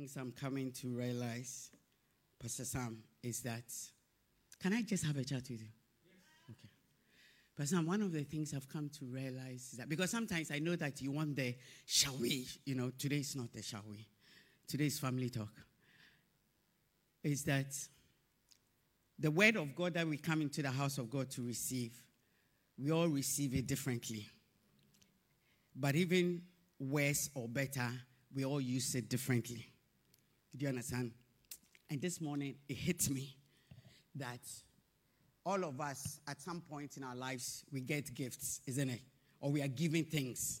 things I'm coming to realize, Pastor Sam, is that can I just have a chat with you? Yes. Okay. Pastor Sam, one of the things I've come to realize is that because sometimes I know that you want the shall we, you know, today is not the shall we. Today's family talk. Is that the word of God that we come into the house of God to receive, we all receive it differently. But even worse or better, we all use it differently. Do you understand? And this morning, it hit me that all of us, at some point in our lives, we get gifts, isn't it? Or we are giving things.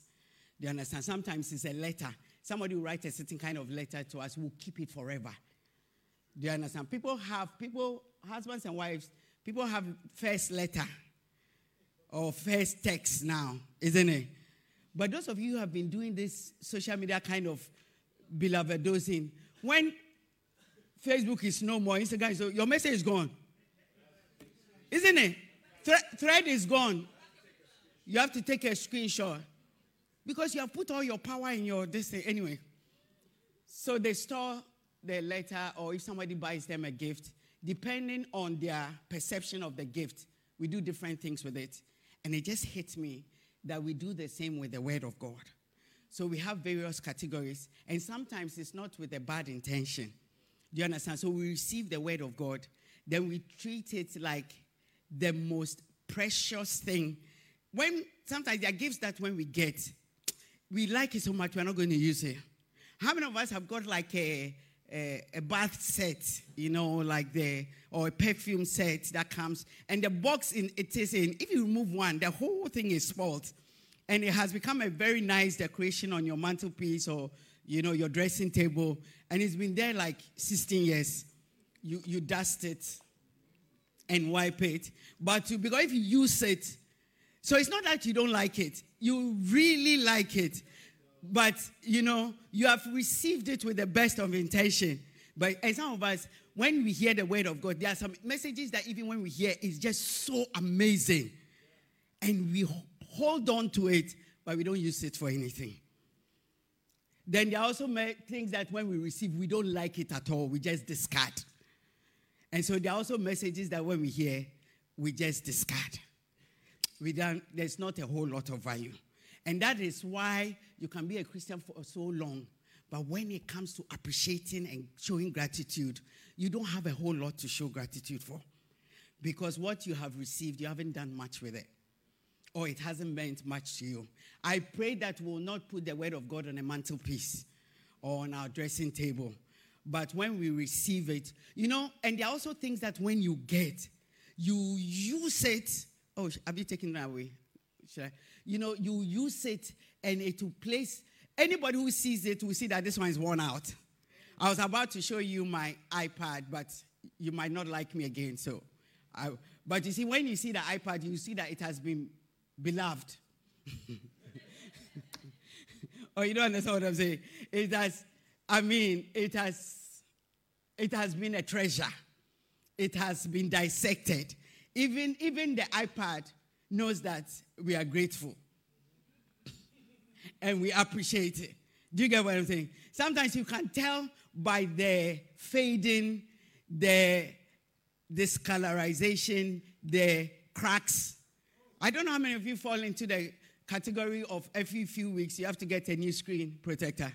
Do you understand? Sometimes it's a letter. Somebody will write a certain kind of letter to us, we'll keep it forever. Do you understand? People have, people, husbands and wives, people have first letter or first text now, isn't it? But those of you who have been doing this social media kind of beloved dosing, when Facebook is no more, Instagram is your message is gone. Isn't it? Thre- thread is gone. You have to take a screenshot because you have put all your power in your this thing. Anyway, so they store the letter, or if somebody buys them a gift, depending on their perception of the gift, we do different things with it. And it just hit me that we do the same with the Word of God. So we have various categories, and sometimes it's not with a bad intention. Do you understand? So we receive the Word of God, then we treat it like the most precious thing. When sometimes there are gifts that when we get, we like it so much we're not going to use it. How many of us have got like a, a, a bath set, you know, like the or a perfume set that comes, and the box in it is in. If you remove one, the whole thing is spoiled, and it has become a very nice decoration on your mantelpiece or you know your dressing table, and it's been there like 16 years. You you dust it and wipe it, but to, because if you use it, so it's not that you don't like it, you really like it, but you know you have received it with the best of intention. But and some of us, when we hear the word of God, there are some messages that even when we hear, it's just so amazing. And we hold on to it, but we don't use it for anything. Then there are also things that when we receive, we don't like it at all. We just discard. And so there are also messages that when we hear, we just discard. We don't, there's not a whole lot of value. And that is why you can be a Christian for so long but when it comes to appreciating and showing gratitude, you don't have a whole lot to show gratitude for. Because what you have received, you haven't done much with it. Or it hasn't meant much to you. I pray that we'll not put the word of God on a mantelpiece or on our dressing table. But when we receive it, you know, and there are also things that when you get, you use it. Oh, have you taken that away? Should I? You know, you use it and it will place Anybody who sees it will see that this one is worn out. I was about to show you my iPad, but you might not like me again. So, I, but you see, when you see the iPad, you see that it has been beloved. oh, you don't understand what I'm saying? It has, I mean, it has, it has been a treasure. It has been dissected. Even, even the iPad knows that we are grateful and we appreciate it. Do you get what I'm saying? Sometimes you can tell by the fading, the discolorization, the cracks. I don't know how many of you fall into the category of every few weeks you have to get a new screen protector.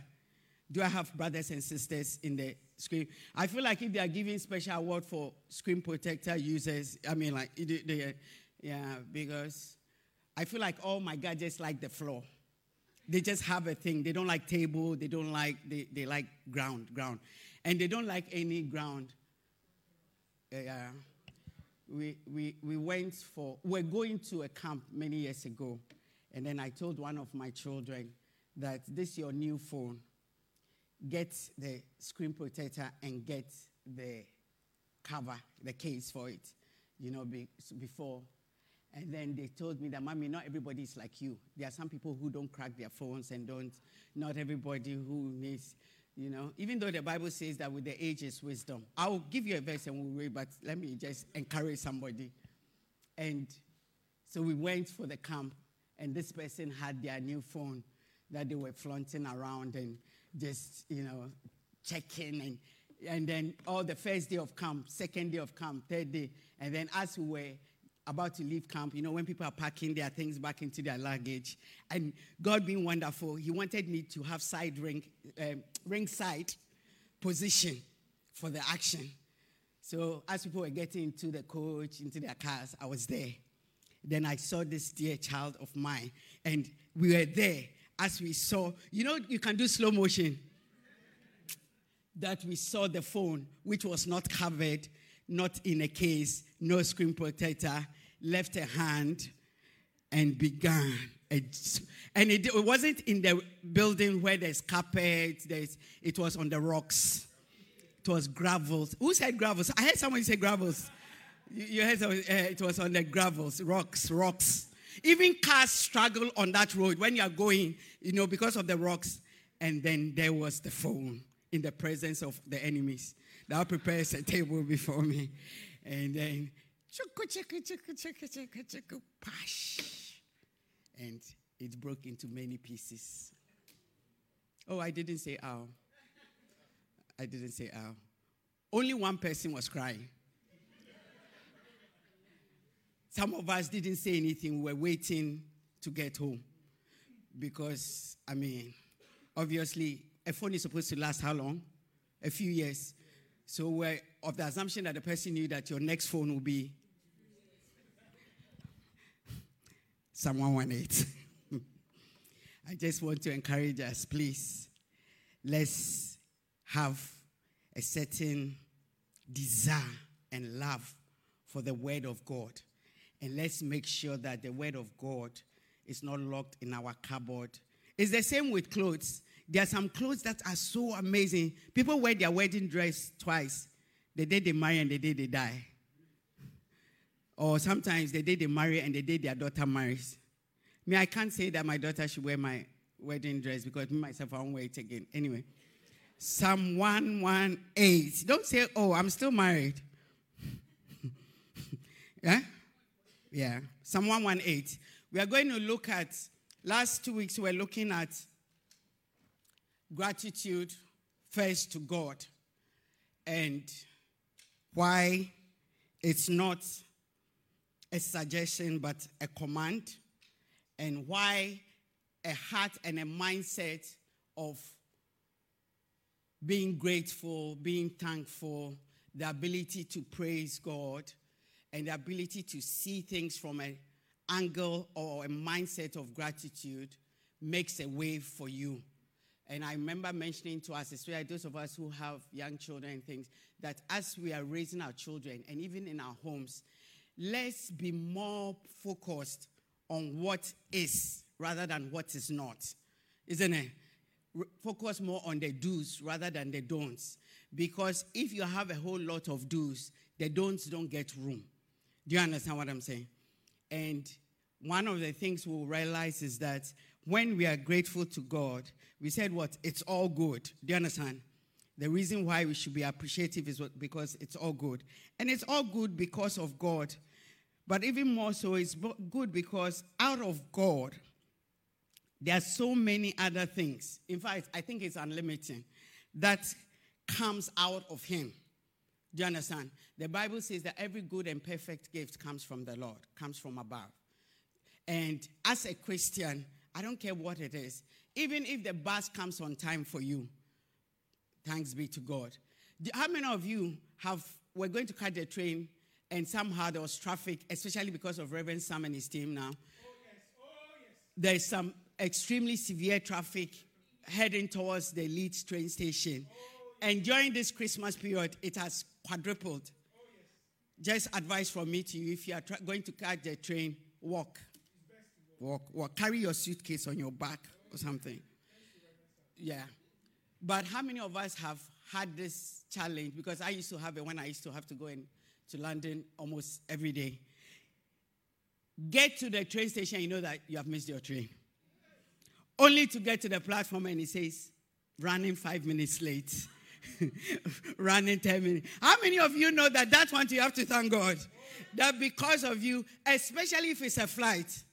Do I have brothers and sisters in the screen? I feel like if they are giving special award for screen protector users, I mean, like, they, yeah, because I feel like all my gadgets like the floor. They just have a thing. They don't like table. They don't like, they, they like ground, ground. And they don't like any ground. Yeah. We, we, we went for, we're going to a camp many years ago. And then I told one of my children that this is your new phone. Get the screen protector and get the cover, the case for it, you know, be, before and then they told me that, Mommy, not everybody is like you. There are some people who don't crack their phones and don't, not everybody who needs, you know, even though the Bible says that with the age is wisdom. I'll give you a verse and we'll read, but let me just encourage somebody. And so we went for the camp, and this person had their new phone that they were flaunting around and just, you know, checking and and then all the first day of camp, second day of camp, third day, and then as we were about to leave camp, you know, when people are packing their things back into their luggage, and God being wonderful, He wanted me to have side ring, um, ring side position for the action. So as people were getting into the coach, into their cars, I was there. Then I saw this dear child of mine, and we were there as we saw. You know, you can do slow motion. That we saw the phone, which was not covered, not in a case, no screen protector, left a hand and began. And it, wasn't in the building where there's carpet, there's, it was on the rocks. It was gravels. Who said gravels? I heard someone say gravels. You, you heard someone, uh, it was on the gravels, rocks, rocks. Even cars struggle on that road when you are going, you know, because of the rocks. And then there was the phone in the presence of the enemies. Thou prepares a table before me. And then, and it broke into many pieces. Oh, I didn't say ow. I didn't say ow. Only one person was crying. Some of us didn't say anything. We were waiting to get home. Because, I mean, obviously, a phone is supposed to last how long? A few years. So we're of the assumption that the person knew that your next phone will be someone 118. I just want to encourage us, please. Let's have a certain desire and love for the Word of God. And let's make sure that the Word of God is not locked in our cupboard. It's the same with clothes. There are some clothes that are so amazing. People wear their wedding dress twice the day they marry and the day they die. Or sometimes the day they marry and the day their daughter marries. Me, I can't say that my daughter should wear my wedding dress because me myself I won't wear it again. Anyway. Psalm 118. Don't say, oh, I'm still married. yeah? Yeah. Psalm 118. We are going to look at, last two weeks, we are looking at gratitude first to God and why it's not a suggestion but a command, and why a heart and a mindset of being grateful, being thankful, the ability to praise God, and the ability to see things from an angle or a mindset of gratitude makes a way for you. And I remember mentioning to us, especially those of us who have young children and things, that as we are raising our children and even in our homes, let's be more focused on what is rather than what is not. Isn't it? focus more on the do's rather than the don'ts. Because if you have a whole lot of do's, the don'ts don't get room. Do you understand what I'm saying? And one of the things we'll realize is that when we are grateful to God, we said what? It's all good. Do you understand? The reason why we should be appreciative is what, because it's all good. And it's all good because of God. But even more so, it's good because out of God, there are so many other things. In fact, I think it's unlimited that comes out of Him. Do you understand? The Bible says that every good and perfect gift comes from the Lord, comes from above. And as a Christian, I don't care what it is, even if the bus comes on time for you, thanks be to God. How many of you have, we're going to catch the train and somehow there was traffic, especially because of Reverend Sam and his team now? Oh, yes. Oh, yes. There's some extremely severe traffic heading towards the Leeds train station. And during this Christmas period, it has quadrupled. Just advice from me to you if you are tra- going to catch the train, walk. Walk, walk. Carry your suitcase on your back or something. Yeah. But how many of us have had this challenge? Because I used to have it when I used to have to go in to London almost every day. Get to the train station, you know that you have missed your train only to get to the platform and he says, running five minutes late, running 10 minutes. How many of you know that that's one you have to thank God? That because of you, especially if it's a flight.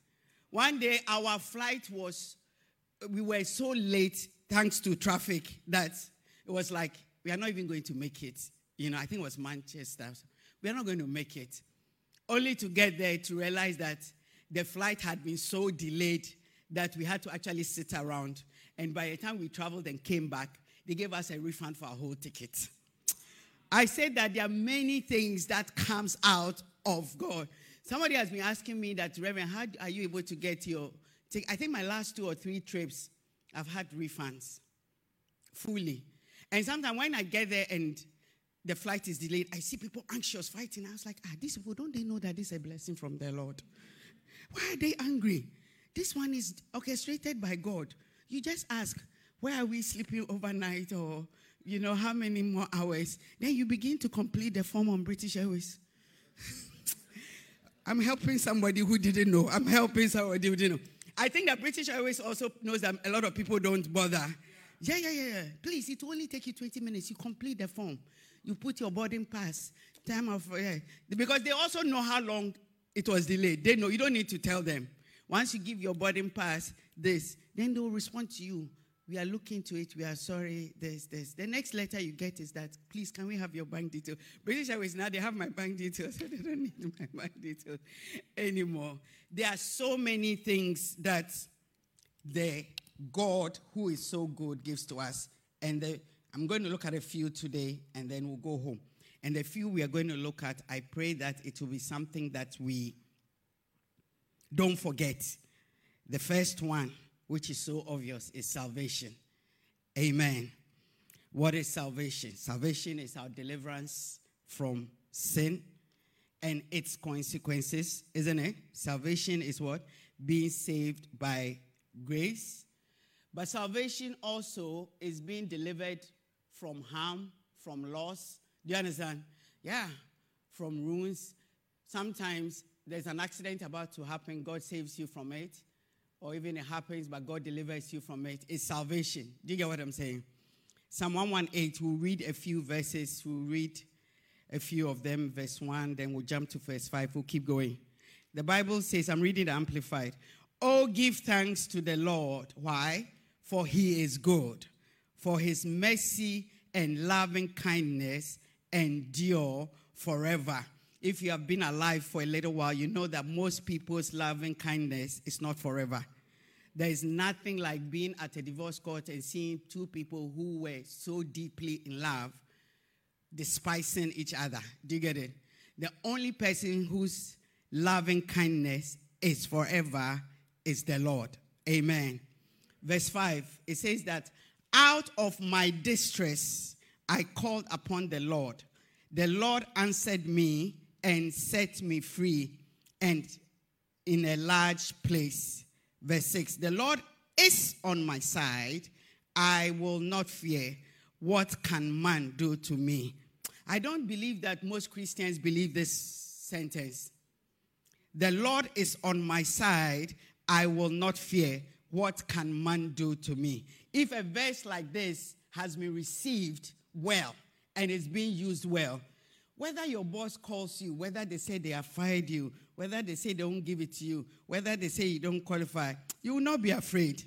One day our flight was, we were so late thanks to traffic that it was like we are not even going to make it. You know, I think it was Manchester. We are not going to make it. Only to get there to realize that the flight had been so delayed that we had to actually sit around. And by the time we traveled and came back, they gave us a refund for our whole ticket. I said that there are many things that comes out of God. Somebody has been asking me that, Reverend, how are you able to get your ticket? I think my last two or three trips, I've had refunds fully. And sometimes when I get there and the flight is delayed, I see people anxious fighting. I was like, ah, these people, don't they know that this is a blessing from the Lord? Why are they angry? This one is orchestrated by God. You just ask, where are we sleeping overnight or, you know, how many more hours? Then you begin to complete the form on British Airways. I'm helping somebody who didn't know. I'm helping somebody who didn't know. I think that British Airways also knows that a lot of people don't bother. Yeah, yeah, yeah, yeah. Please, it only take you 20 minutes. You complete the form. You put your boarding pass, time of, yeah. Because they also know how long it was delayed. They know. You don't need to tell them. Once you give your boarding pass, this, then they'll respond to you. We are looking to it. We are sorry. This, this. The next letter you get is that, please, can we have your bank details? British Airways now they have my bank details, so they don't need my bank details anymore. There are so many things that the God, who is so good, gives to us. And the, I'm going to look at a few today, and then we'll go home. And the few we are going to look at, I pray that it will be something that we don't forget. The first one, which is so obvious, is salvation. Amen. What is salvation? Salvation is our deliverance from sin and its consequences, isn't it? Salvation is what? Being saved by grace. But salvation also is being delivered from harm, from loss. Do you understand? Yeah, from ruins. Sometimes there's an accident about to happen, God saves you from it. Or even it happens, but God delivers you from it. It's salvation. Do you get what I'm saying? Psalm 118, we'll read a few verses. We'll read a few of them, verse 1, then we'll jump to verse 5. We'll keep going. The Bible says, I'm reading the Amplified. Oh, give thanks to the Lord. Why? For he is good. For his mercy and loving kindness endure forever if you have been alive for a little while, you know that most people's loving kindness is not forever. There is nothing like being at a divorce court and seeing two people who were so deeply in love despising each other. Do you get it? The only person whose loving kindness is forever is the Lord. Amen. Verse 5, it says that out of my distress I called upon the Lord. The Lord answered me and set me free and in a large place. Verse 6 The Lord is on my side. I will not fear. What can man do to me? I don't believe that most Christians believe this sentence. The Lord is on my side. I will not fear. What can man do to me? If a verse like this has been received well and is being used well, whether your boss calls you, whether they say they have fired you, whether they say they won't give it to you, whether they say you don't qualify, you will not be afraid.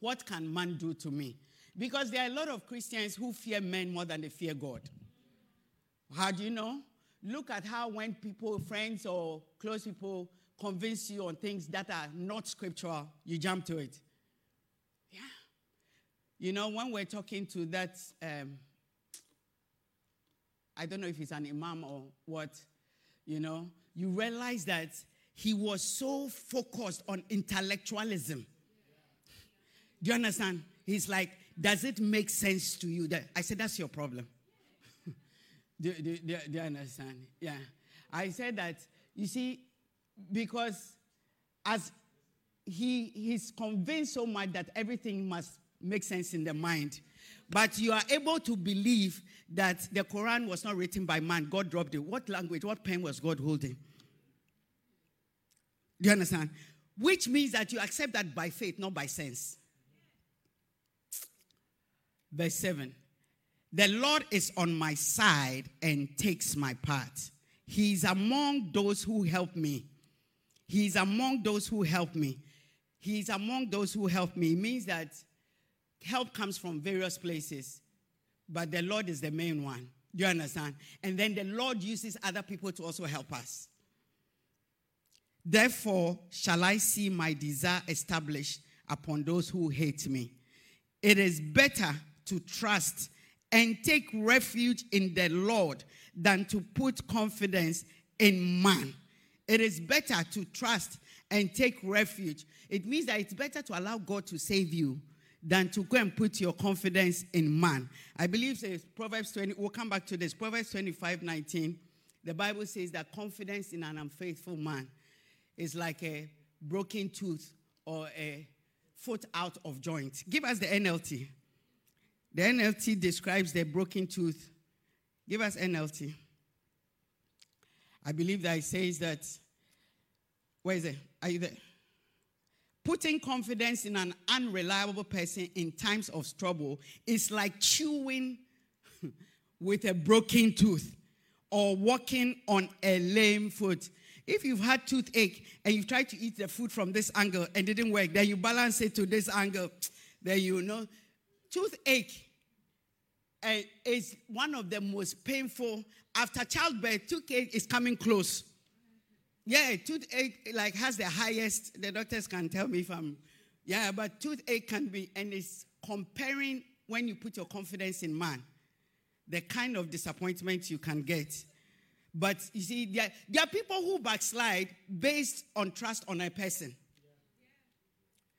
What can man do to me? Because there are a lot of Christians who fear men more than they fear God. How do you know? Look at how when people, friends or close people, convince you on things that are not scriptural, you jump to it. Yeah. You know, when we're talking to that um, I don't know if he's an imam or what, you know, you realize that he was so focused on intellectualism. Do you understand? He's like, does it make sense to you? That I said, that's your problem. do, do, do, do you understand? Yeah. I said that, you see, because as he he's convinced so much that everything must make sense in the mind but you are able to believe that the Quran was not written by man. God dropped it. What language, what pen was God holding? Do you understand? Which means that you accept that by faith, not by sense. Verse 7 The Lord is on my side and takes my part. He is among those who help me. He is among those who help me. He is among those who help me. It means that help comes from various places. but the Lord is the main one. Do you understand? And then the Lord uses other people to also help us. Therefore, shall I see my desire established upon those who hate me. It is better to trust and take refuge in the Lord than to put confidence in man. It is better to trust and take refuge. It means that it's better to allow God to save you than to go and put your confidence in man. I believe it's Proverbs 20, we'll come back to this. Proverbs 25 19. The Bible says that confidence in an unfaithful man is like a broken tooth or a foot out of joint. Give us the NLT. The NLT describes the broken tooth. Give us NLT. I believe that it says that. Where is it? Are you there? Putting confidence in an unreliable person in times of trouble is like chewing with a broken tooth or walking on a lame foot. If you've had toothache and you've tried to eat the food from this angle and didn't work, then you balance it to this angle, then you know. Toothache uh, is one of the most painful. After childbirth, toothache is coming close. Yeah, toothache like has the highest. The doctors can tell me if I'm. Yeah, but toothache can be, and it's comparing when you put your confidence in man, the kind of disappointment you can get. But you see, there, there are people who backslide based on trust on a person.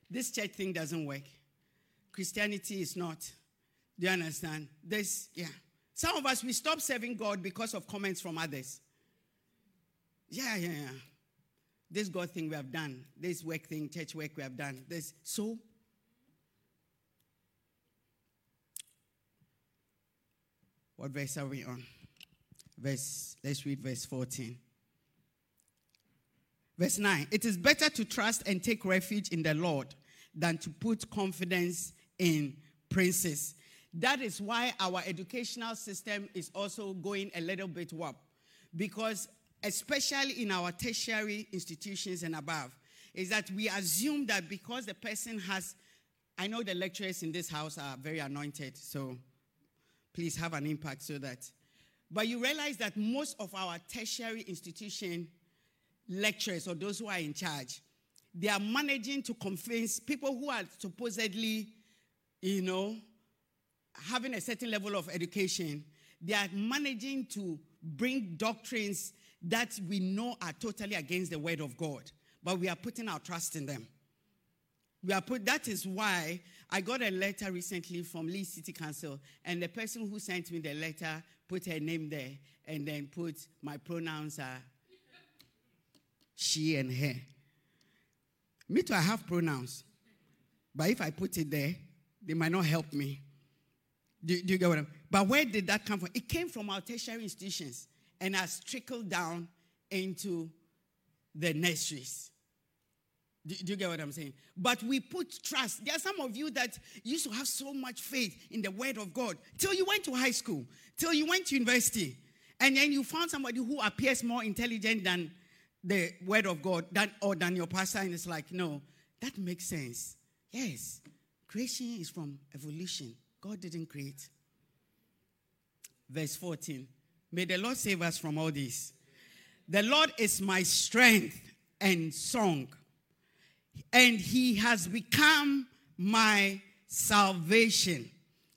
This church thing doesn't work. Christianity is not. Do you understand? This, yeah. Some of us, we stop serving God because of comments from others. Yeah, yeah, yeah. This God thing we have done, this work thing, church work we have done, this. So, what verse are we on? Verse, let's read verse 14. Verse 9 It is better to trust and take refuge in the Lord than to put confidence in princes. That is why our educational system is also going a little bit warp. Because especially in our tertiary institutions and above, is that we assume that because the person has, I know the lecturers in this house are very anointed, so please have an impact so that. But you realize that most of our tertiary institution lecturers or those who are in charge, they are managing to convince people who are supposedly, you know, having a certain level of education, they are managing to bring doctrines that we know are totally against the word of God, but we are putting our trust in them. We are put, that is why I got a letter recently from Leeds City Council, and the person who sent me the letter put her name there and then put my pronouns are she and her. Me too, I have pronouns. But if I put it there, they might not help me. Do, do you get what I'm But where did that come from? It came from our tertiary institutions and has trickled down into the nurseries. Do, do, you get what I'm saying? But we put trust. There are some of you that used to have so much faith in the word of God till you went to high school, till you went to university, and then you found somebody who appears more intelligent than the word of God than, or than your pastor, and it's like, no, that makes sense. Yes, creation is from evolution. God didn't create. Verse 14. May the Lord save us from all this. The Lord is my strength and song, and he has become my salvation.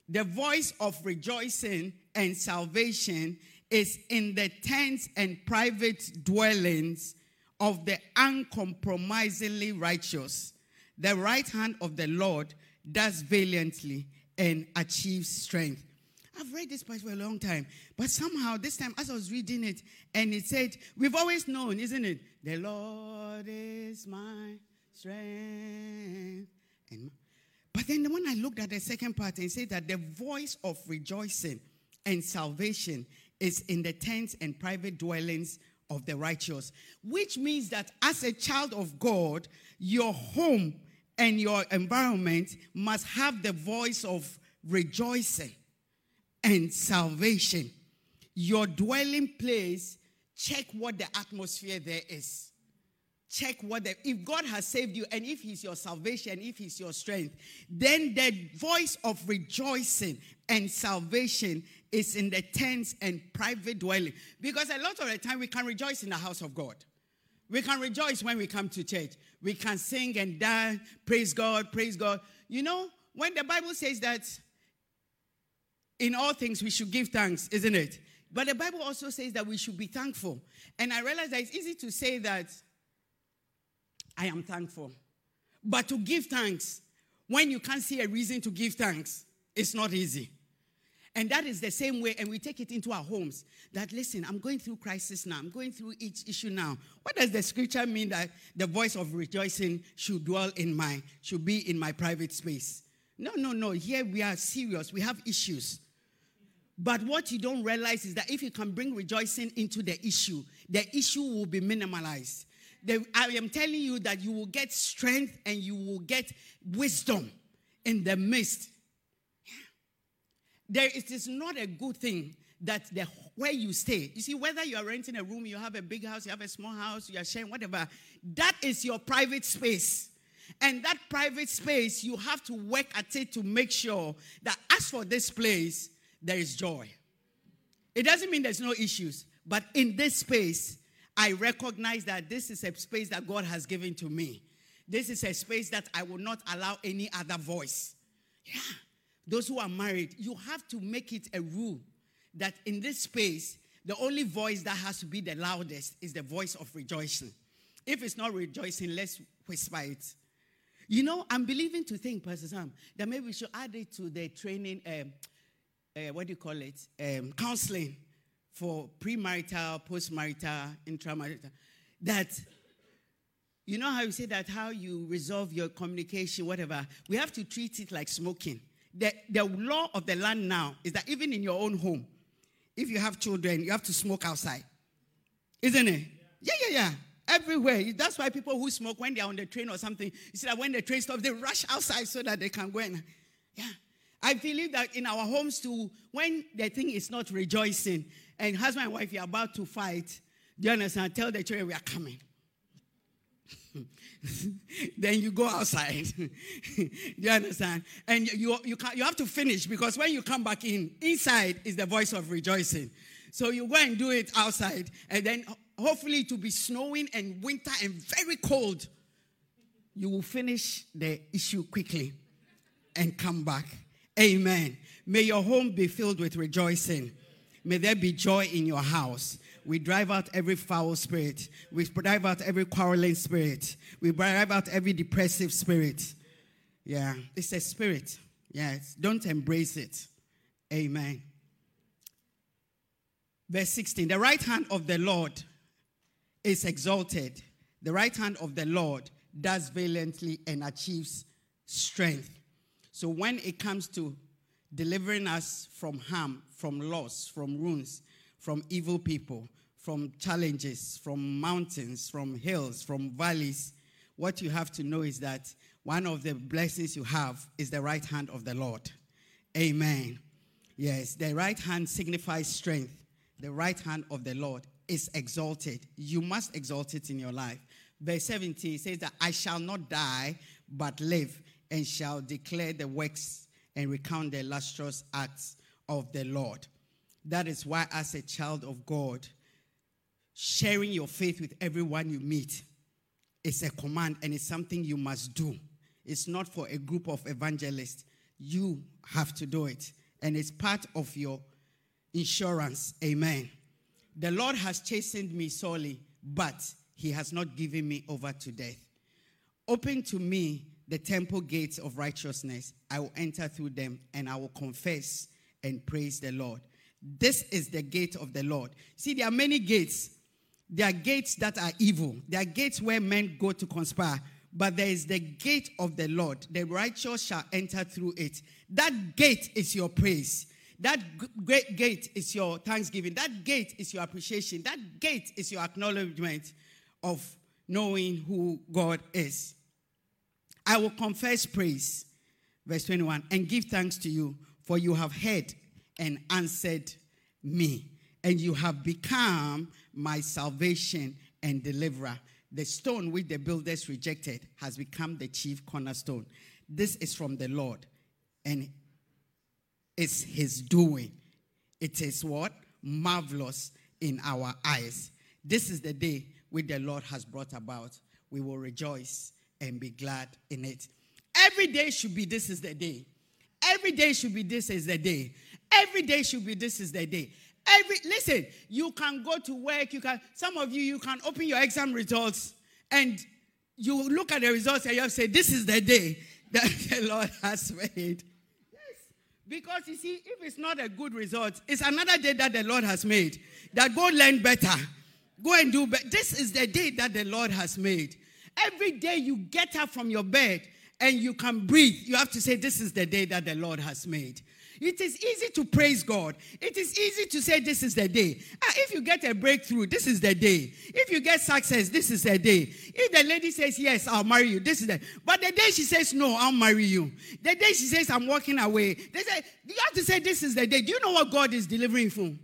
The voice of rejoicing and salvation is in the tents and private dwellings of the uncompromisingly righteous. The right hand of the Lord does valiantly and achieves strength. I've read this part for a long time, but somehow this time, as I was reading it, and it said, We've always known, isn't it? The Lord is my strength. And, but then when I looked at the second part, and said that the voice of rejoicing and salvation is in the tents and private dwellings of the righteous, which means that as a child of God, your home and your environment must have the voice of rejoicing and salvation. Your dwelling place, check what the atmosphere there is. check what the, if God has saved you and if He's your salvation, if He's your strength, then the voice of rejoicing and salvation is in the tents and private dwelling. Because a lot of the time we can rejoice in the house of God. We can rejoice when we come to church. We can sing and dance, praise God, praise God. You know, when the Bible says that in all things we should give thanks, isn't it? But the Bible also says that we should be thankful. And I realize that it's easy to say that I am thankful. But to give thanks when you can't see a reason to give thanks, it's not easy. And that is the same way, and we take it into our homes. That listen, I'm going through crisis now. I'm going through each issue now. What does the scripture mean that the voice of rejoicing should dwell in my, should be in my private space? No, no, no. Here we are serious. We have issues. But what you don't realize is that if you can bring rejoicing into the issue, the issue will be minimalized. The, I am telling you that you will get strength and you will get wisdom in the midst. There, it is not a good thing that the where you stay. You see, whether you are renting a room, you have a big house, you have a small house, you are sharing whatever, that is your private space. And that private space, you have to work at it to make sure that as for this place, there is joy. It doesn't mean there's no issues, but in this space, I recognize that this is a space that God has given to me. This is a space that I will not allow any other voice. Yeah. Those who are married, you have to make it a rule that in this space, the only voice that has to be the loudest is the voice of rejoicing. If it's not rejoicing, let's whisper it. You know, I'm believing to think, Pastor Sam, that maybe we should add it to the training. Um, uh, what do you call it? Um, counseling for premarital, postmarital, intramarital. That, you know how you say that, how you resolve your communication, whatever. We have to treat it like smoking. The, the law of the land now is that even in your own home, if you have children, you have to smoke outside. Isn't it? Yeah, yeah, yeah. Everywhere. That's why people who smoke when they're on the train or something, you see that when the train stops, they rush outside so that they can go in. Yeah. I believe that in our homes too, when the thing is not rejoicing and husband and wife are about to fight, do you understand? Tell the children we are coming. then you go outside. do you understand? And you, you, can, you have to finish because when you come back in, inside is the voice of rejoicing. So you go and do it outside, and then hopefully to be snowing and winter and very cold. You will finish the issue quickly and come back. Amen. May your home be filled with rejoicing. May there be joy in your house. We drive out every foul spirit. We drive out every quarreling spirit. We drive out every depressive spirit. Yeah, it's a spirit. Yes, don't embrace it. Amen. Verse 16 The right hand of the Lord is exalted. The right hand of the Lord does valiantly and achieves strength. So when it comes to delivering us from harm, from loss, from wounds, from evil people, from challenges, from mountains, from hills, from valleys, what you have to know is that one of the blessings you have is the right hand of the Lord. Amen. Yes, the right hand signifies strength. The right hand of the Lord is exalted. You must exalt it in your life. Verse 17 says that I shall not die, but live and shall declare the works and recount the illustrious acts of the Lord. That is why, as a child of God, sharing your faith with everyone you meet is a command and it's something you must do. It's not for a group of evangelists. You have to do it. And it's part of your insurance. Amen. The Lord has chastened me sorely, but he has not given me over to death. Open to me the temple gates of righteousness. I will enter through them and I will confess and praise the Lord. This is the gate of the Lord. See, there are many gates. There are gates that are evil. There are gates where men go to conspire. But there is the gate of the Lord. The righteous shall enter through it. That gate is your praise. That great gate is your thanksgiving. That gate is your appreciation. That gate is your acknowledgement of knowing who God is. I will confess praise, verse 21, and give thanks to you, for you have heard and answered me, and you have become my salvation and deliverer. the stone which the builders rejected has become the chief cornerstone. This is from the Lord, and it's his doing. It is what? Marvelous in our eyes. This is the day which the Lord has brought about. We will rejoice and be glad in it. Every day should be this is the day. Every day should be this is the day. Every day should be this is the day. Every listen, you can go to work, you can some of you you can open your exam results and you look at the results and you have say, This is the day that the Lord has made. Yes. Because you see, if it's not a good result, it's another day that the Lord has made. That go learn better. Go and do better. This is the day that the Lord has made. Every day you get up from your bed and you can breathe, you have to say, This is the day that the Lord has made. It is easy to praise God. It is easy to say, This is the day. Ah, if you get a breakthrough, this is the day. If you get success, this is the day. If the lady says, Yes, I'll marry you, this is the But the day she says, No, I'll marry you. The day she says, I'm walking away, they say, You have to say, This is the day. Do you know what God is delivering from?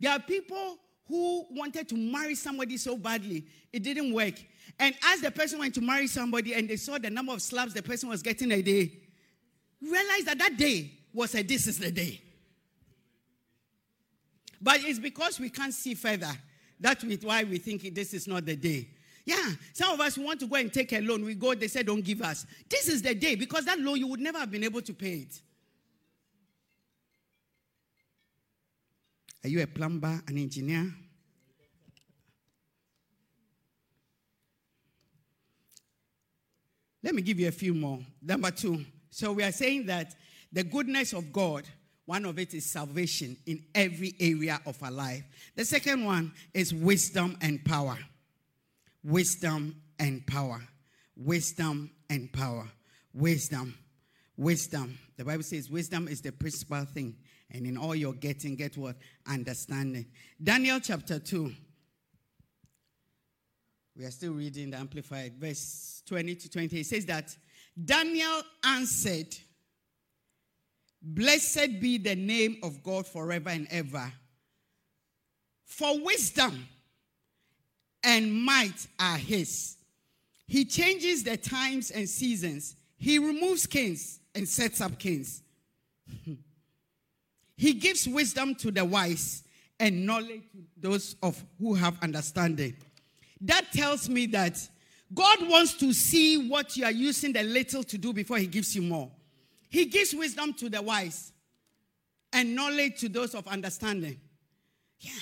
There are people who wanted to marry somebody so badly, it didn't work. And as the person went to marry somebody and they saw the number of slaps the person was getting a day, realized that that day was a this is the day. But it's because we can't see further. That's why we think this is not the day. Yeah, some of us want to go and take a loan. We go, they say, don't give us. This is the day because that loan you would never have been able to pay it. Are you a plumber, an engineer? Let me give you a few more. Number two. So we are saying that the goodness of God, one of it is salvation in every area of our life. The second one is wisdom and power. Wisdom and power. Wisdom and power. Wisdom. Wisdom. The Bible says wisdom is the principal thing. And in all you're getting, get what? Understanding. Daniel chapter 2. We are still reading the Amplified, verse 20 to 20. It says that Daniel answered, Blessed be the name of God forever and ever. For wisdom and might are his. He changes the times and seasons. He removes kings and sets up kings. he gives wisdom to the wise and knowledge to those of who have understanding. That tells me that God wants to see what you are using the little to do before He gives you more. He gives wisdom to the wise and knowledge to those of understanding. Yeah.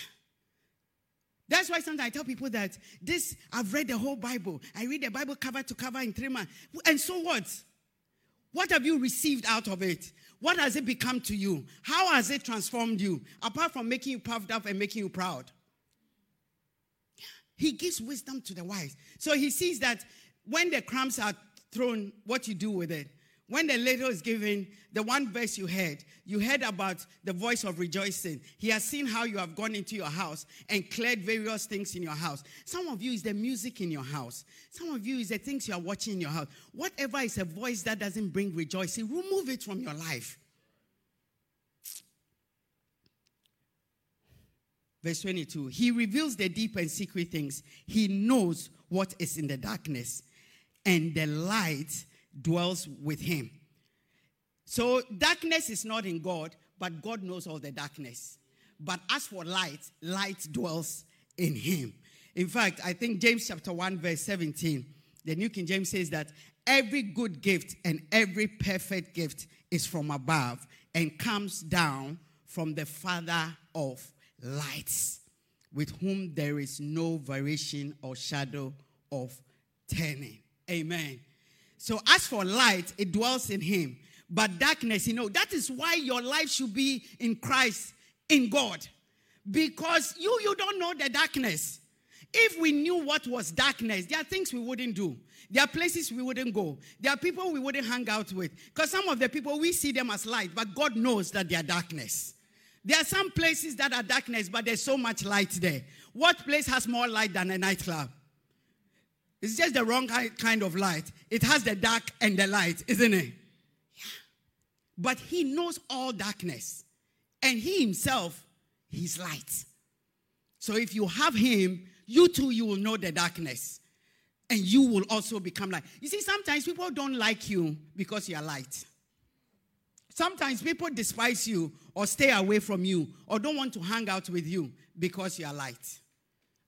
That's why sometimes I tell people that this, I've read the whole Bible. I read the Bible cover to cover in three months. And so what? What have you received out of it? What has it become to you? How has it transformed you? Apart from making you puffed up and making you proud. He gives wisdom to the wise. So he sees that when the crumbs are thrown, what you do with it. When the ladle is given, the one verse you heard, you heard about the voice of rejoicing. He has seen how you have gone into your house and cleared various things in your house. Some of you is the music in your house. Some of you is the things you are watching in your house. Whatever is a voice that doesn't bring rejoicing, remove it from your life. Verse 22 He reveals the deep and secret things. He knows what is in the darkness, and the light dwells with him. So, darkness is not in God, but God knows all the darkness. But as for light, light dwells in him. In fact, I think James chapter 1, verse 17, the New King James says that every good gift and every perfect gift is from above and comes down from the Father of lights, with whom there is no variation or shadow of turning. Amen. So, as for light, it dwells in him. But darkness, you know, that is why your life should be in Christ, in God. Because you, you don't know the darkness. If we knew what was darkness, there are things we wouldn't do. There are places we wouldn't go. There are people we wouldn't hang out with. Because some of the people, we see them as light, but God knows that they are darkness. There are some places that are darkness, but there's so much light there. What place has more light than a nightclub? It's just the wrong kind of light. It has the dark and the light, isn't it? Yeah. But he knows all darkness. And he himself, he's light. So if you have him, you too, you will know the darkness. And you will also become light. You see, sometimes people don't like you because you are light. Sometimes people despise you or stay away from you or don't want to hang out with you because you are light.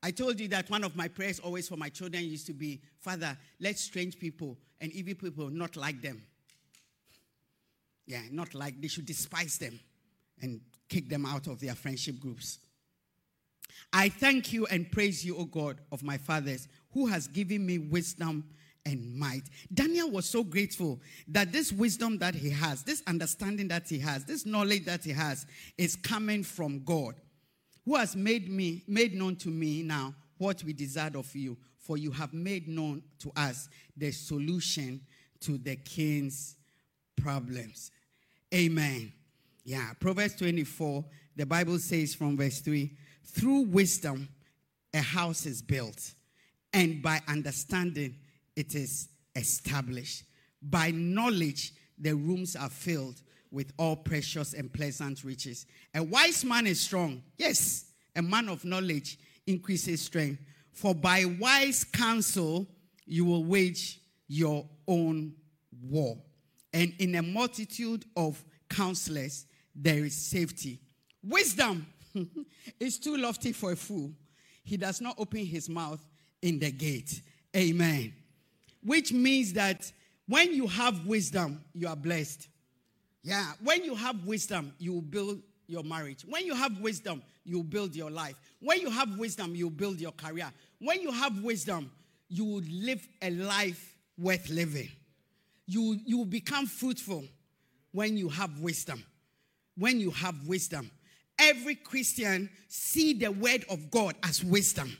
I told you that one of my prayers always for my children used to be, Father, let strange people and evil people not like them. Yeah, not like they should despise them and kick them out of their friendship groups. I thank you and praise you, O God of my fathers, who has given me wisdom and might. Daniel was so grateful that this wisdom that he has, this understanding that he has, this knowledge that he has is coming from God, who has made me made known to me now what we desired of you, for you have made known to us the solution to the king's problems. Amen. Yeah, Proverbs 24, the Bible says from verse 3 through wisdom, a house is built, and by understanding, it is established. By knowledge, the rooms are filled with all precious and pleasant riches. A wise man is strong. Yes, a man of knowledge increases strength. For by wise counsel, you will wage your own war. And in a multitude of counselors, there is safety. Wisdom is too lofty for a fool. He does not open his mouth in the gate. Amen which means that when you have wisdom, you are blessed. Yeah, when you have wisdom, you will build your marriage. When you have wisdom, you will build your life. When you have wisdom, you build your career. When you have wisdom, you will live a life worth living. You, you will become fruitful when you have wisdom. When you have wisdom. Every Christian see the word of God as wisdom.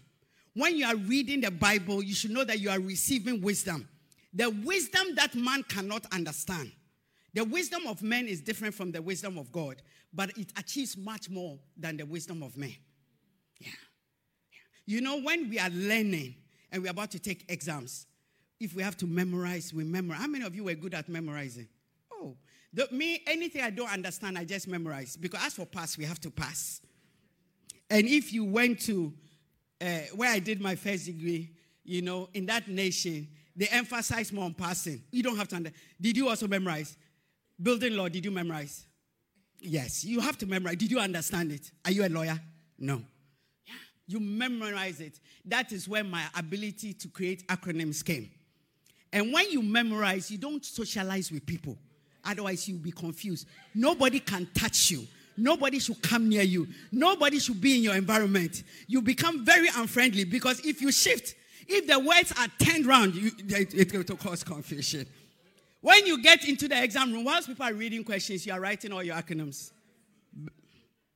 When you are reading the Bible, you should know that you are receiving wisdom. The wisdom that man cannot understand. The wisdom of men is different from the wisdom of God, but it achieves much more than the wisdom of men. Yeah. yeah. You know, when we are learning and we're about to take exams, if we have to memorize, we memorize. How many of you were good at memorizing? Oh, the, me, anything I don't understand, I just memorize. Because as for pass, we have to pass. And if you went to uh, where I did my first degree, you know, in that nation, they emphasize more on passing. You don't have to. Under- did you also memorize? Building law, did you memorize? Yes, you have to memorize. Did you understand it? Are you a lawyer? No. Yeah, you memorize it. That is where my ability to create acronyms came. And when you memorize, you don't socialize with people. Otherwise, you'll be confused. Nobody can touch you. Nobody should come near you. Nobody should be in your environment. You become very unfriendly because if you shift, if the words are turned around, you, it, it will cause confusion. When you get into the exam room, whilst people are reading questions, you are writing all your acronyms.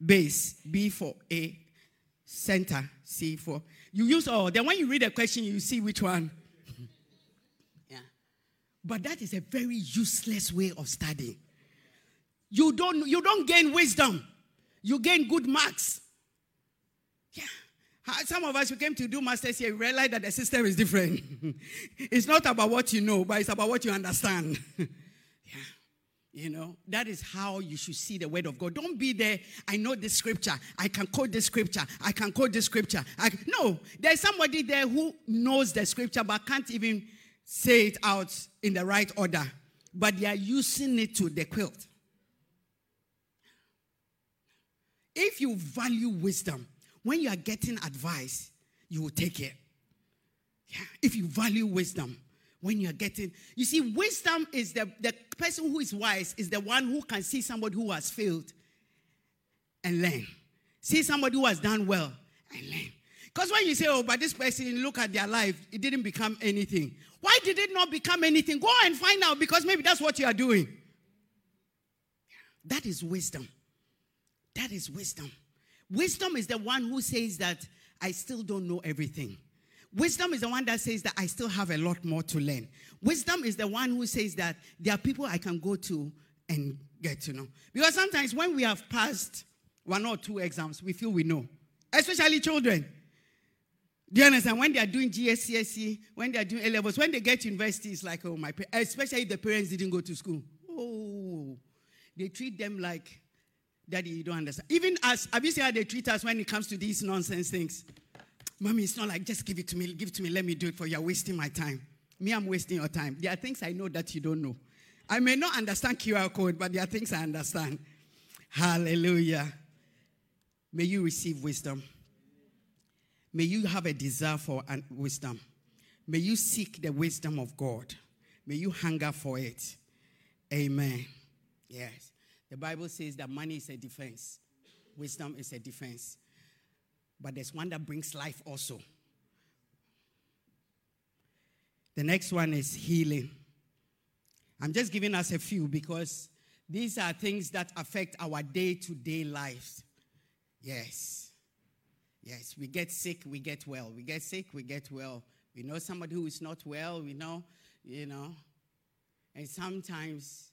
Base, B for A, center, C for. You use all. Then when you read a question, you see which one. yeah. But that is a very useless way of studying you don't you don't gain wisdom you gain good marks some of us who came to do masters here realize that the system is different. It's not about what you know but it's about what you understand. Yeah. You know that is how you should see the word of god. Don't be there i know this scripture. I can quote this scripture. I can quote this scripture. I, no. There's somebody there who knows the scripture but can't even say it out in the right order. But they are using it to the quilt. If you value wisdom, when you are getting advice, you will take it. Yeah. If you value wisdom, when you're getting, you see, wisdom is the, the person who is wise is the one who can see somebody who has failed and learn. See somebody who has done well and learn. Because when you say, oh, but this person, look at their life, it didn't become anything. Why did it not become anything? Go and find out because maybe that's what you are doing. That is wisdom. That is wisdom. Wisdom is the one who says that I still don't know everything. Wisdom is the one that says that I still have a lot more to learn. Wisdom is the one who says that there are people I can go to and get to know. Because sometimes when we have passed one or two exams, we feel we know, especially children. Do you understand? When they are doing GCSE, when they are doing A levels, when they get to university, it's like, oh, my, especially if the parents didn't go to school. Oh, they treat them like Daddy, you don't understand. Even as, have you seen how they treat us when it comes to these nonsense things? Mommy, it's not like just give it to me, give it to me, let me do it for you. You're wasting my time. Me, I'm wasting your time. There are things I know that you don't know. I may not understand QR code, but there are things I understand. Hallelujah. May you receive wisdom. May you have a desire for wisdom. May you seek the wisdom of God. May you hunger for it. Amen. Yes. The Bible says that money is a defense, wisdom is a defense. But there's one that brings life also. The next one is healing. I'm just giving us a few because these are things that affect our day to day lives. Yes. Yes, we get sick, we get well. We get sick, we get well. We know somebody who is not well, we know, you know. And sometimes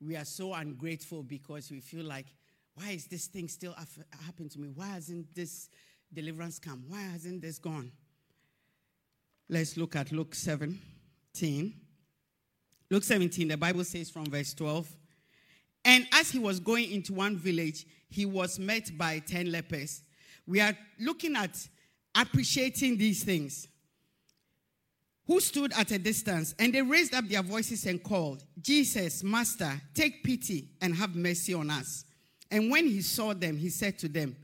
we are so ungrateful because we feel like, why is this thing still happening to me? Why hasn't this deliverance come? Why hasn't this gone? Let's look at Luke 17. Luke 17, the Bible says from verse 12. And as he was going into one village, he was met by 10 lepers. We are looking at appreciating these things. Who stood at a distance, and they raised up their voices and called, Jesus, Master, take pity and have mercy on us. And when he saw them, he said to them,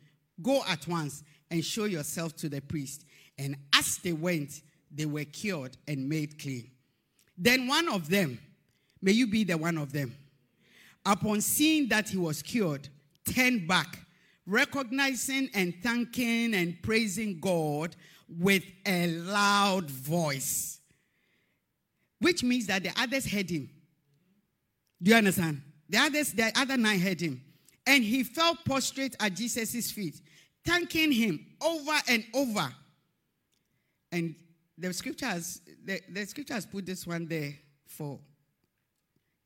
Go at once and show yourself to the priest. And as they went, they were cured and made clean. Then one of them, may you be the one of them, upon seeing that he was cured, turned back, recognizing and thanking and praising God with a loud voice. Which means that the others heard him. Do you understand? The others, the other nine heard him. And he fell prostrate at Jesus' feet, thanking him over and over. And the scripture has the, the scripture has put this one there for.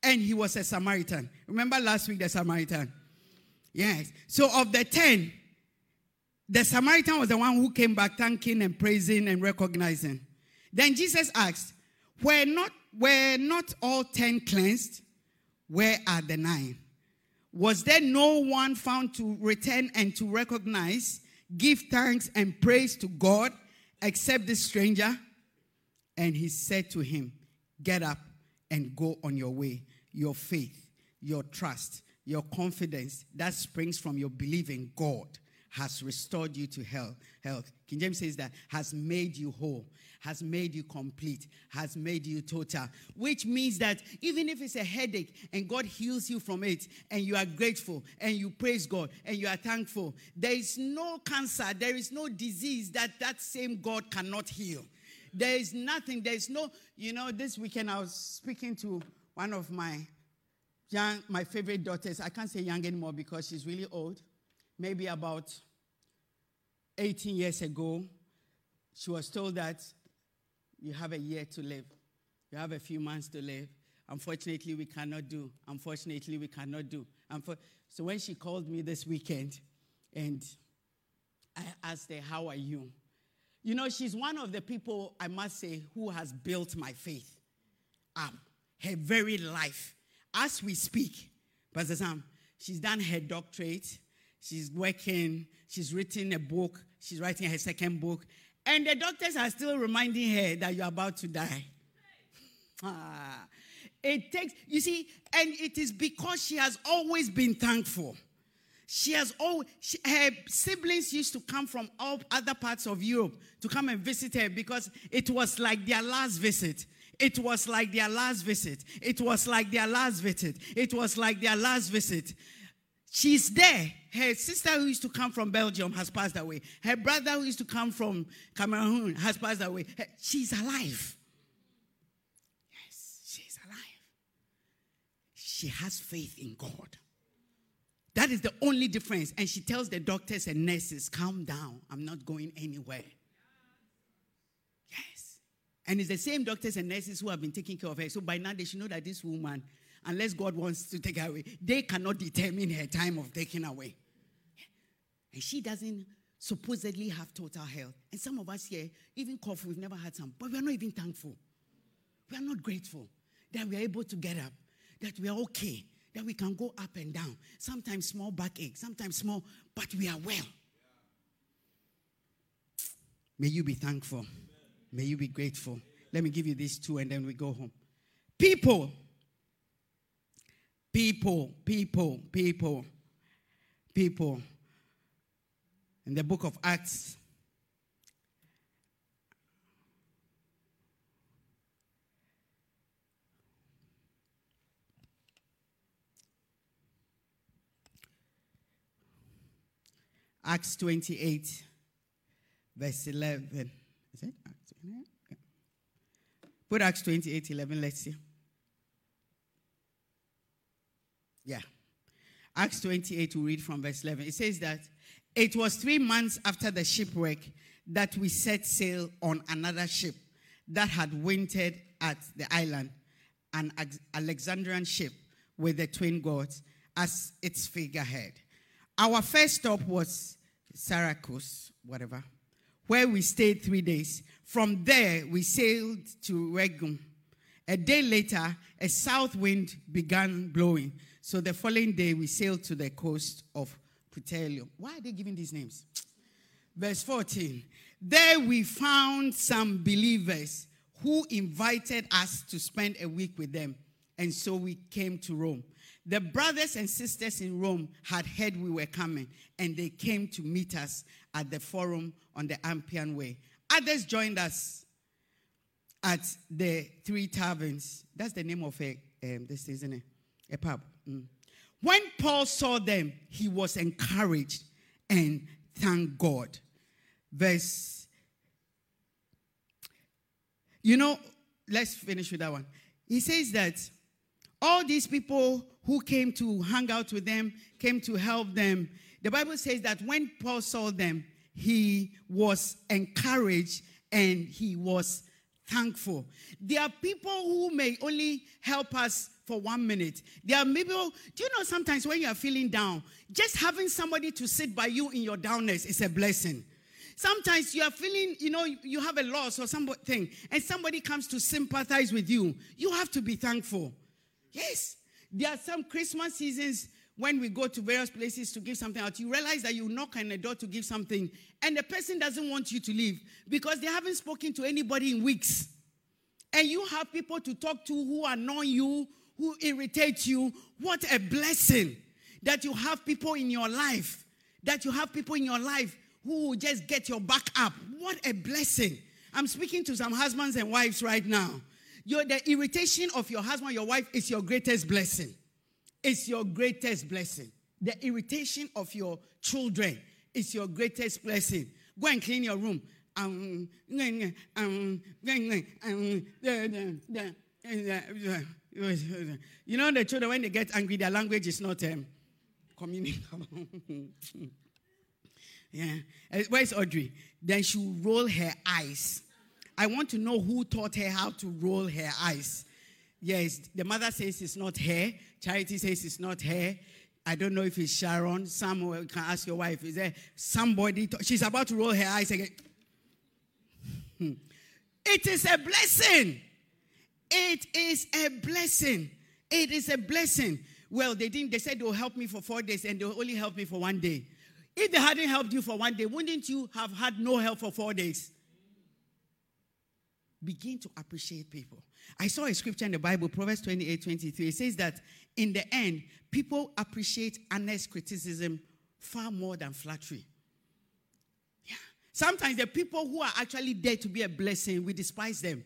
And he was a Samaritan. Remember last week the Samaritan? Yes. So of the ten, the Samaritan was the one who came back thanking and praising and recognizing. Then Jesus asked, Were not were not all ten cleansed? Where are the nine? Was there no one found to return and to recognize, give thanks and praise to God except this stranger? And he said to him, Get up and go on your way. Your faith, your trust, your confidence that springs from your belief in God has restored you to health. Health. King James says that has made you whole, has made you complete, has made you total. Which means that even if it's a headache and God heals you from it, and you are grateful and you praise God and you are thankful, there is no cancer, there is no disease that that same God cannot heal. There is nothing. There is no, you know, this weekend I was speaking to one of my young, my favorite daughters. I can't say young anymore because she's really old. Maybe about 18 years ago, she was told that you have a year to live. You have a few months to live. Unfortunately, we cannot do. Unfortunately, we cannot do. so when she called me this weekend and I asked her, How are you? You know, she's one of the people, I must say, who has built my faith up. Her very life. As we speak, Pastor Sam, she's done her doctorate. She's working. She's written a book. She's writing her second book. And the doctors are still reminding her that you're about to die. Ah, it takes, you see, and it is because she has always been thankful. She has all her siblings used to come from all other parts of Europe to come and visit her because it was like their last visit. It was like their last visit. It was like their last visit. It was like their last visit. She's there. Her sister who used to come from Belgium has passed away. Her brother who used to come from Cameroon has passed away. She's alive. Yes, she's alive. She has faith in God. That is the only difference. And she tells the doctors and nurses, calm down. I'm not going anywhere. Yes. And it's the same doctors and nurses who have been taking care of her. So by now they should know that this woman, unless God wants to take her away, they cannot determine her time of taking away. And she doesn't supposedly have total health. And some of us here, even cough, we've never had some, but we are not even thankful. We are not grateful that we are able to get up, that we are okay, that we can go up and down. Sometimes small backache, sometimes small, but we are well. May you be thankful. May you be grateful. Let me give you these two and then we go home. People. People, people, people, people. In the book of Acts, Acts 28, verse 11. Is it Acts 28? Put Acts 28, 11, let's see. Yeah. Acts 28, we read from verse 11. It says that it was three months after the shipwreck that we set sail on another ship that had wintered at the island, an Alexandrian ship with the twin gods as its figurehead. Our first stop was Syracuse, whatever, where we stayed three days. From there, we sailed to Rhegium. A day later, a south wind began blowing. So the following day, we sailed to the coast of Puteoli. Why are they giving these names? Verse 14. There we found some believers who invited us to spend a week with them. And so we came to Rome. The brothers and sisters in Rome had heard we were coming, and they came to meet us at the forum on the Appian Way. Others joined us at the Three Taverns. That's the name of a um, this isn't it? A pub. Mm. When Paul saw them, he was encouraged and thanked God. Verse. You know, let's finish with that one. He says that all these people who came to hang out with them, came to help them. The Bible says that when Paul saw them, he was encouraged and he was thankful. There are people who may only help us for one minute. There are people, do you know sometimes when you are feeling down, just having somebody to sit by you in your downness is a blessing. Sometimes you are feeling, you know, you have a loss or something, and somebody comes to sympathize with you. You have to be thankful. Yes. There are some Christmas seasons when we go to various places to give something out. You realize that you knock on the door to give something, and the person doesn't want you to leave because they haven't spoken to anybody in weeks. And you have people to talk to who annoy you, who irritate you. What a blessing that you have people in your life, that you have people in your life who will just get your back up. What a blessing. I'm speaking to some husbands and wives right now. The irritation of your husband, your wife is your greatest blessing. It's your greatest blessing. The irritation of your children is your greatest blessing. Go and clean your room. Um, um, you know the children when they get angry, their language is not um, communicable. yeah. Uh, where's Audrey? Then she will roll her eyes. I want to know who taught her how to roll her eyes. Yes, the mother says it's not her. Charity says it's not her. I don't know if it's Sharon. Samuel can ask your wife. Is there somebody? she's about to roll her eyes again. It is a blessing. It is a blessing. It is a blessing. Well, they didn't. They said they'll help me for four days, and they'll only help me for one day. If they hadn't helped you for one day, wouldn't you have had no help for four days? begin to appreciate people. I saw a scripture in the Bible, Proverbs 28 23. It says that in the end, people appreciate honest criticism far more than flattery. Yeah. Sometimes the people who are actually there to be a blessing, we despise them.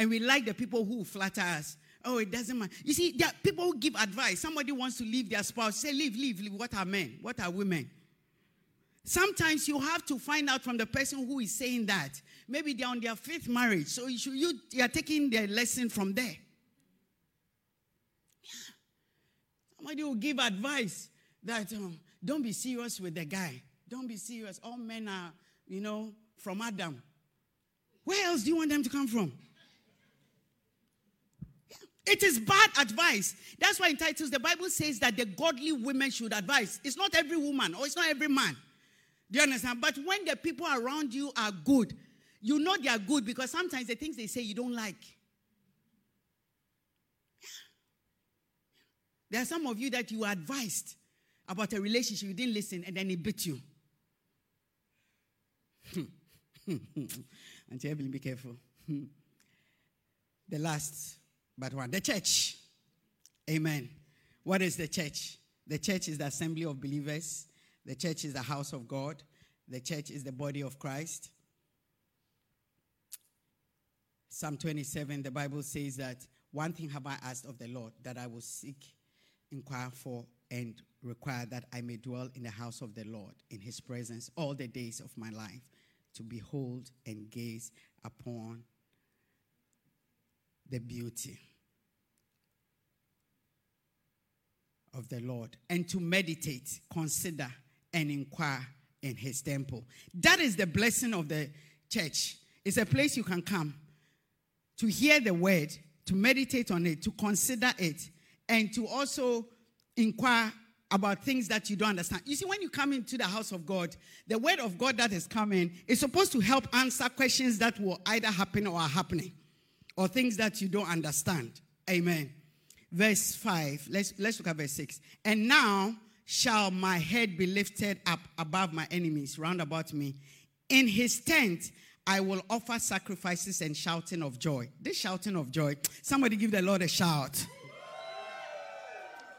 And we like the people who flatter us. Oh, it doesn't matter. You see, there are people who give advice. Somebody wants to leave their spouse. Say, leave, leave, leave. What are men? What are women? Sometimes you have to find out from the person who is saying that. Maybe they're on their fifth marriage, so you, you, you are taking their lesson from there. Yeah. Somebody will give advice that um, don't be serious with the guy. Don't be serious. All men are, you know, from Adam. Where else do you want them to come from? It is bad advice. That's why in Titus, the Bible says that the godly women should advise. It's not every woman or it's not every man. Do you understand? But when the people around you are good, you know they are good because sometimes the things they say you don't like. There are some of you that you were advised about a relationship, you didn't listen, and then it bit you. Auntie Evelyn, be careful. the last but one. The church. Amen. What is the church? The church is the assembly of believers. The church is the house of God. The church is the body of Christ. Psalm 27, the Bible says that one thing have I asked of the Lord that I will seek, inquire for, and require that I may dwell in the house of the Lord in his presence all the days of my life, to behold and gaze upon the beauty of the Lord, and to meditate, consider, and inquire in his temple. That is the blessing of the church. It's a place you can come to hear the word, to meditate on it, to consider it, and to also inquire about things that you don't understand. You see, when you come into the house of God, the word of God that is coming is supposed to help answer questions that will either happen or are happening, or things that you don't understand. Amen. Verse 5, let's, let's look at verse 6. And now shall my head be lifted up above my enemies round about me. In his tent, I will offer sacrifices and shouting of joy. This shouting of joy, somebody give the Lord a shout.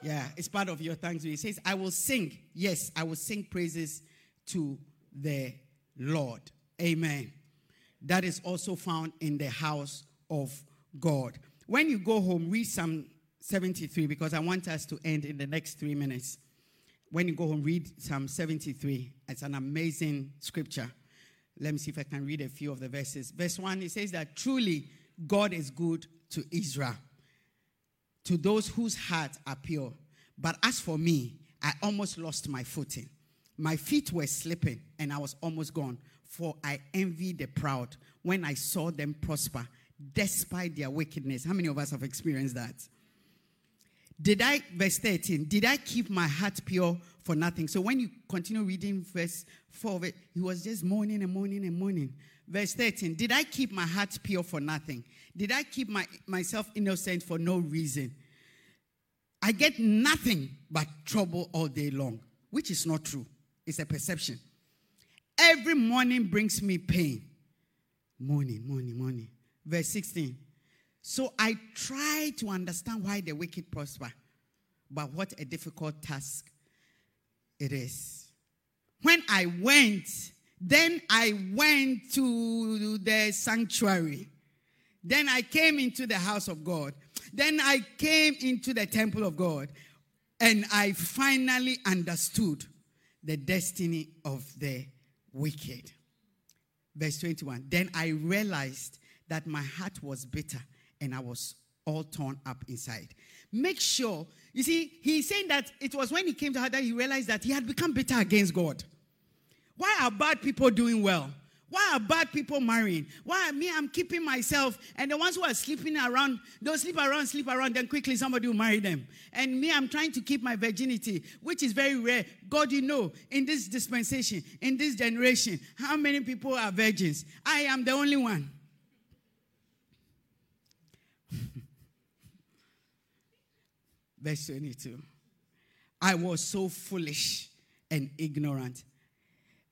Yeah, it's part of your thanks. He says, I will sing. Yes, I will sing praises to the Lord. Amen. That is also found in the house of God. When you go home, read Psalm 73 because I want us to end in the next three minutes. When you go home, read Psalm 73. It's an amazing scripture. Let me see if I can read a few of the verses. Verse 1, it says that truly God is good to Israel to those whose hearts are pure. But as for me, I almost lost my footing. My feet were slipping and I was almost gone, for I envied the proud when I saw them prosper despite their wickedness. How many of us have experienced that? Did I, verse 13, did I keep my heart pure for nothing? So when you continue reading verse 4 of it, he was just moaning and moaning and moaning. Verse 13, did I keep my heart pure for nothing? Did I keep my, myself innocent for no reason? I get nothing but trouble all day long, which is not true. It's a perception. Every morning brings me pain. Morning, morning, morning. Verse 16. So I try to understand why the wicked prosper, but what a difficult task it is. When I went, then I went to the sanctuary. Then I came into the house of God. Then I came into the temple of God. And I finally understood the destiny of the wicked. Verse 21. Then I realized that my heart was bitter and I was all torn up inside. Make sure, you see, he's saying that it was when he came to her that he realized that he had become bitter against God. Why are bad people doing well? Why are bad people marrying? Why me? I'm keeping myself, and the ones who are sleeping around, they'll sleep around, sleep around, then quickly somebody will marry them. And me, I'm trying to keep my virginity, which is very rare. God, you know, in this dispensation, in this generation, how many people are virgins? I am the only one. Verse 22. I was so foolish and ignorant.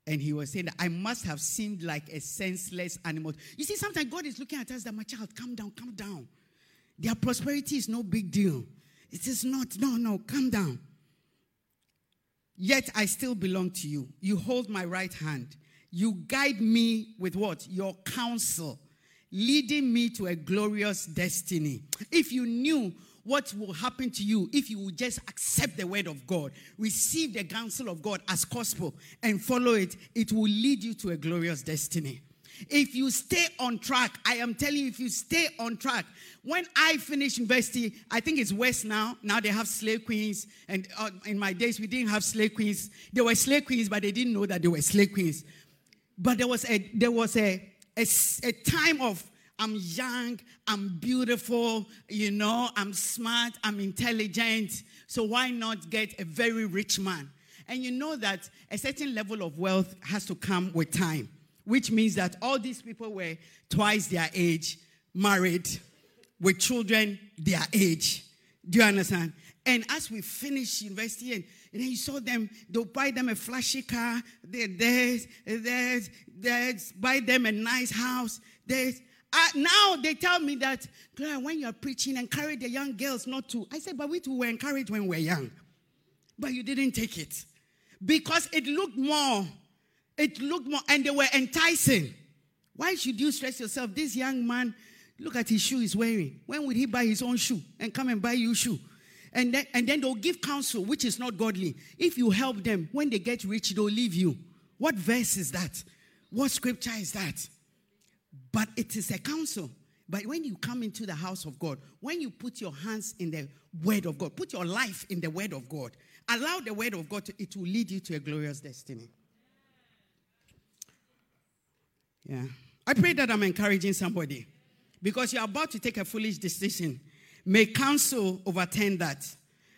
And he was saying that I must have seemed like a senseless animal. You see, sometimes God is looking at us that my child, calm down, calm down. Their prosperity is no big deal. It is not, no, no, calm down. Yet I still belong to you. You hold my right hand. You guide me with what? Your counsel, leading me to a glorious destiny. If you knew what will happen to you if you will just accept the word of God, receive the counsel of God as gospel, and follow it, it will lead you to a glorious destiny. If you stay on track, I am telling you, if you stay on track, when I finished university, I think it's West now. Now they have slay queens, and uh, in my days we didn't have slay queens. There were slay queens, but they didn't know that they were slay queens. But there was a there was a a, a time of I'm young, I'm beautiful, you know, I'm smart, I'm intelligent. So why not get a very rich man? And you know that a certain level of wealth has to come with time, which means that all these people were twice their age, married, with children their age. Do you understand? And as we finish university, and And then you saw them, they'll buy them a flashy car. They're there, there, there, buy them a nice house. There's, now they tell me that, Claire, when you're preaching, encourage the young girls not to. I said, but we too were encouraged when we were young. But you didn't take it. Because it looked more, it looked more, and they were enticing. Why should you stress yourself? This young man, look at his shoe he's wearing. When would he buy his own shoe and come and buy you shoe? And then, and then they'll give counsel, which is not godly. If you help them, when they get rich, they'll leave you. What verse is that? What scripture is that? But it is a counsel. But when you come into the house of God, when you put your hands in the word of God, put your life in the word of God, allow the word of God, to, it will lead you to a glorious destiny. Yeah. I pray that I'm encouraging somebody because you're about to take a foolish decision May counsel overturn that.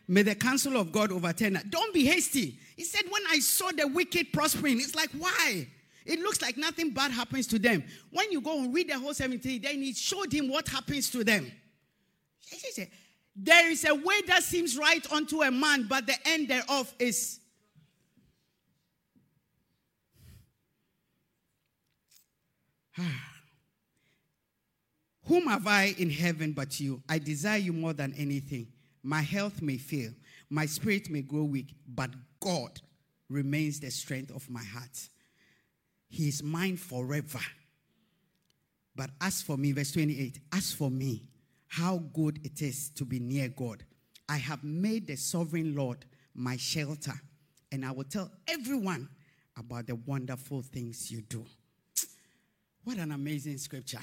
May the counsel of God overturn that. Don't be hasty. He said, When I saw the wicked prospering, it's like, why? It looks like nothing bad happens to them. When you go and read the whole 70, then he showed him what happens to them. There is a way that seems right unto a man, but the end thereof is. Whom have I in heaven but you? I desire you more than anything. My health may fail, my spirit may grow weak, but God remains the strength of my heart. He is mine forever. But as for me, verse 28, as for me, how good it is to be near God. I have made the sovereign Lord my shelter, and I will tell everyone about the wonderful things you do. What an amazing scripture.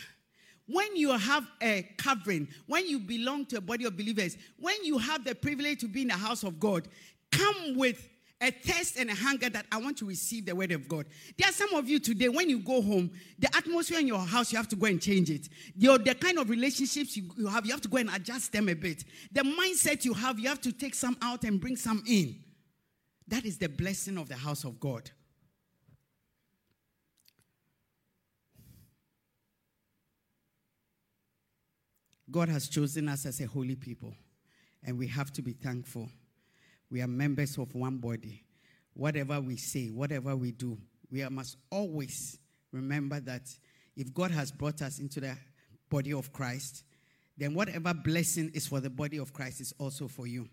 When you have a covering, when you belong to a body of believers, when you have the privilege to be in the house of God, come with a thirst and a hunger that I want to receive the word of God. There are some of you today, when you go home, the atmosphere in your house, you have to go and change it. Your, the kind of relationships you, you have, you have to go and adjust them a bit. The mindset you have, you have to take some out and bring some in. That is the blessing of the house of God. God has chosen us as a holy people, and we have to be thankful. We are members of one body. Whatever we say, whatever we do, we must always remember that if God has brought us into the body of Christ, then whatever blessing is for the body of Christ is also for you.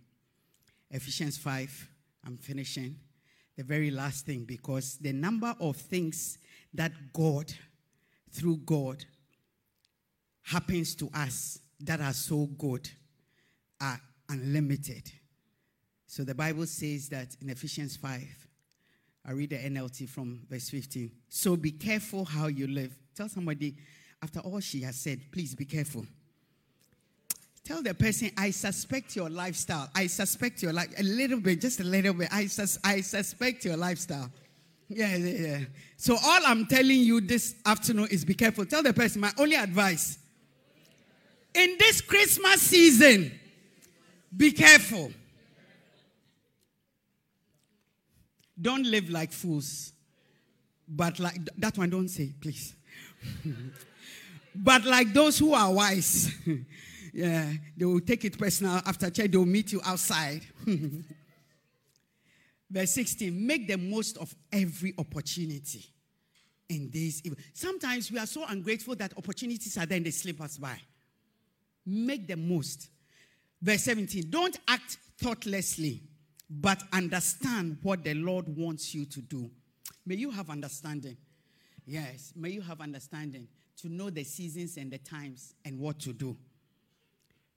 Ephesians 5, I'm finishing. The very last thing, because the number of things that God, through God, happens to us that are so good are unlimited. So the Bible says that in Ephesians 5, I read the NLT from verse 15. So be careful how you live. Tell somebody, after all she has said, please be careful. Tell the person, I suspect your lifestyle. I suspect your life a little bit, just a little bit. I, sus- I suspect your lifestyle. Yeah, yeah, yeah. So all I'm telling you this afternoon is be careful. Tell the person, my only advice in this Christmas season, be careful. Don't live like fools. But like that one, don't say, please. but like those who are wise, yeah, they will take it personal. After church, they will meet you outside. Verse 16 make the most of every opportunity in this. Sometimes we are so ungrateful that opportunities are there and they slip us by. Make the most. Verse 17 Don't act thoughtlessly, but understand what the Lord wants you to do. May you have understanding. Yes, may you have understanding to know the seasons and the times and what to do.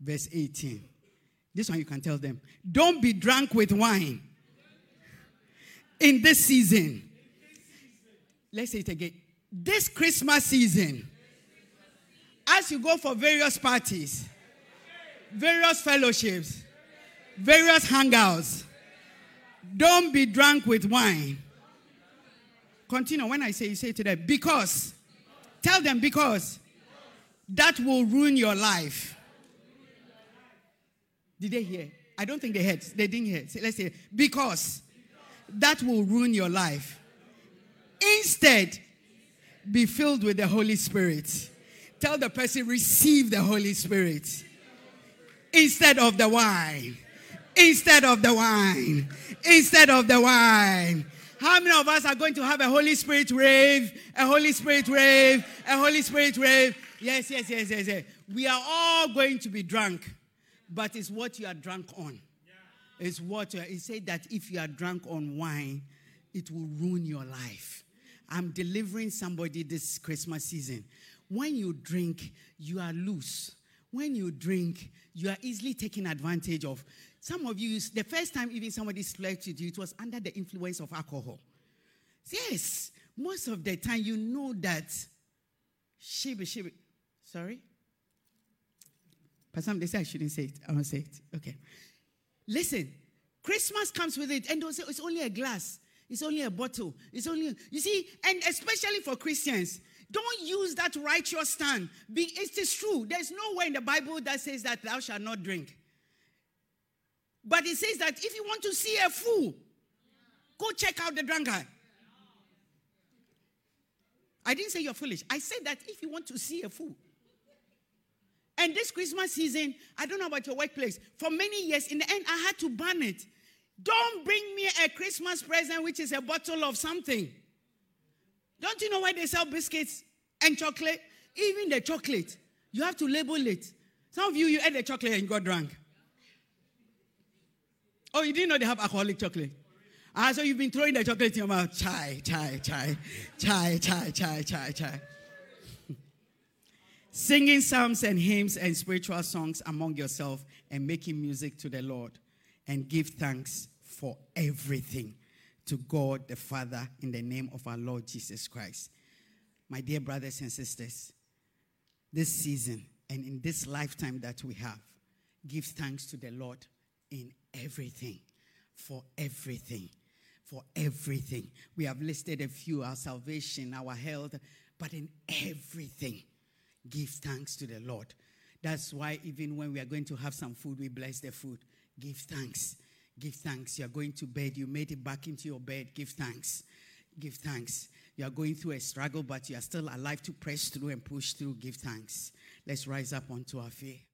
Verse 18. This one you can tell them. Don't be drunk with wine in this season. Let's say it again. This Christmas season as you go for various parties, various fellowships, various hangouts, don't be drunk with wine. Continue. When I say, you say to them, because. Tell them, because. That will ruin your life. Did they hear? I don't think they heard. They didn't hear. let's say, because. That will ruin your life. Instead, be filled with the Holy Spirit. Tell the person, receive the Holy Spirit instead of the wine. Instead of the wine. Instead of the wine. How many of us are going to have a Holy Spirit rave? A Holy Spirit rave? A Holy Spirit rave? Yes, yes, yes, yes, yes. We are all going to be drunk, but it's what you are drunk on. It's what you are, it said that if you are drunk on wine, it will ruin your life. I'm delivering somebody this Christmas season. When you drink, you are loose. When you drink, you are easily taken advantage of. Some of you, the first time even somebody slept with you, it was under the influence of alcohol. Yes, most of the time you know that. Shibi, shibi. Sorry? But some they say I shouldn't say it. I won't say it. Okay. Listen, Christmas comes with it, and they'll say it's only a glass, it's only a bottle, it's only, you see, and especially for Christians, don't use that righteous stand. It is true. There's nowhere in the Bible that says that thou shalt not drink. But it says that if you want to see a fool, go check out the drunkard. I didn't say you're foolish. I said that if you want to see a fool. And this Christmas season, I don't know about your workplace, for many years, in the end, I had to ban it. Don't bring me a Christmas present which is a bottle of something. Don't you know why they sell biscuits and chocolate? Even the chocolate, you have to label it. Some of you, you ate the chocolate and got drunk. Oh, you didn't know they have alcoholic chocolate? Ah, so you've been throwing the chocolate in your mouth. Chai, chai, chai, chai, chai, chai, chai, chai. Singing psalms and hymns and spiritual songs among yourself and making music to the Lord and give thanks for everything to God the Father in the name of our Lord Jesus Christ. My dear brothers and sisters, this season and in this lifetime that we have, give thanks to the Lord in everything, for everything, for everything. We have listed a few our salvation, our health, but in everything, give thanks to the Lord. That's why even when we are going to have some food, we bless the food. Give thanks. Give thanks. You are going to bed, you made it back into your bed. Give thanks. Give thanks. You are going through a struggle, but you are still alive to press through and push through. Give thanks. Let's rise up onto our feet.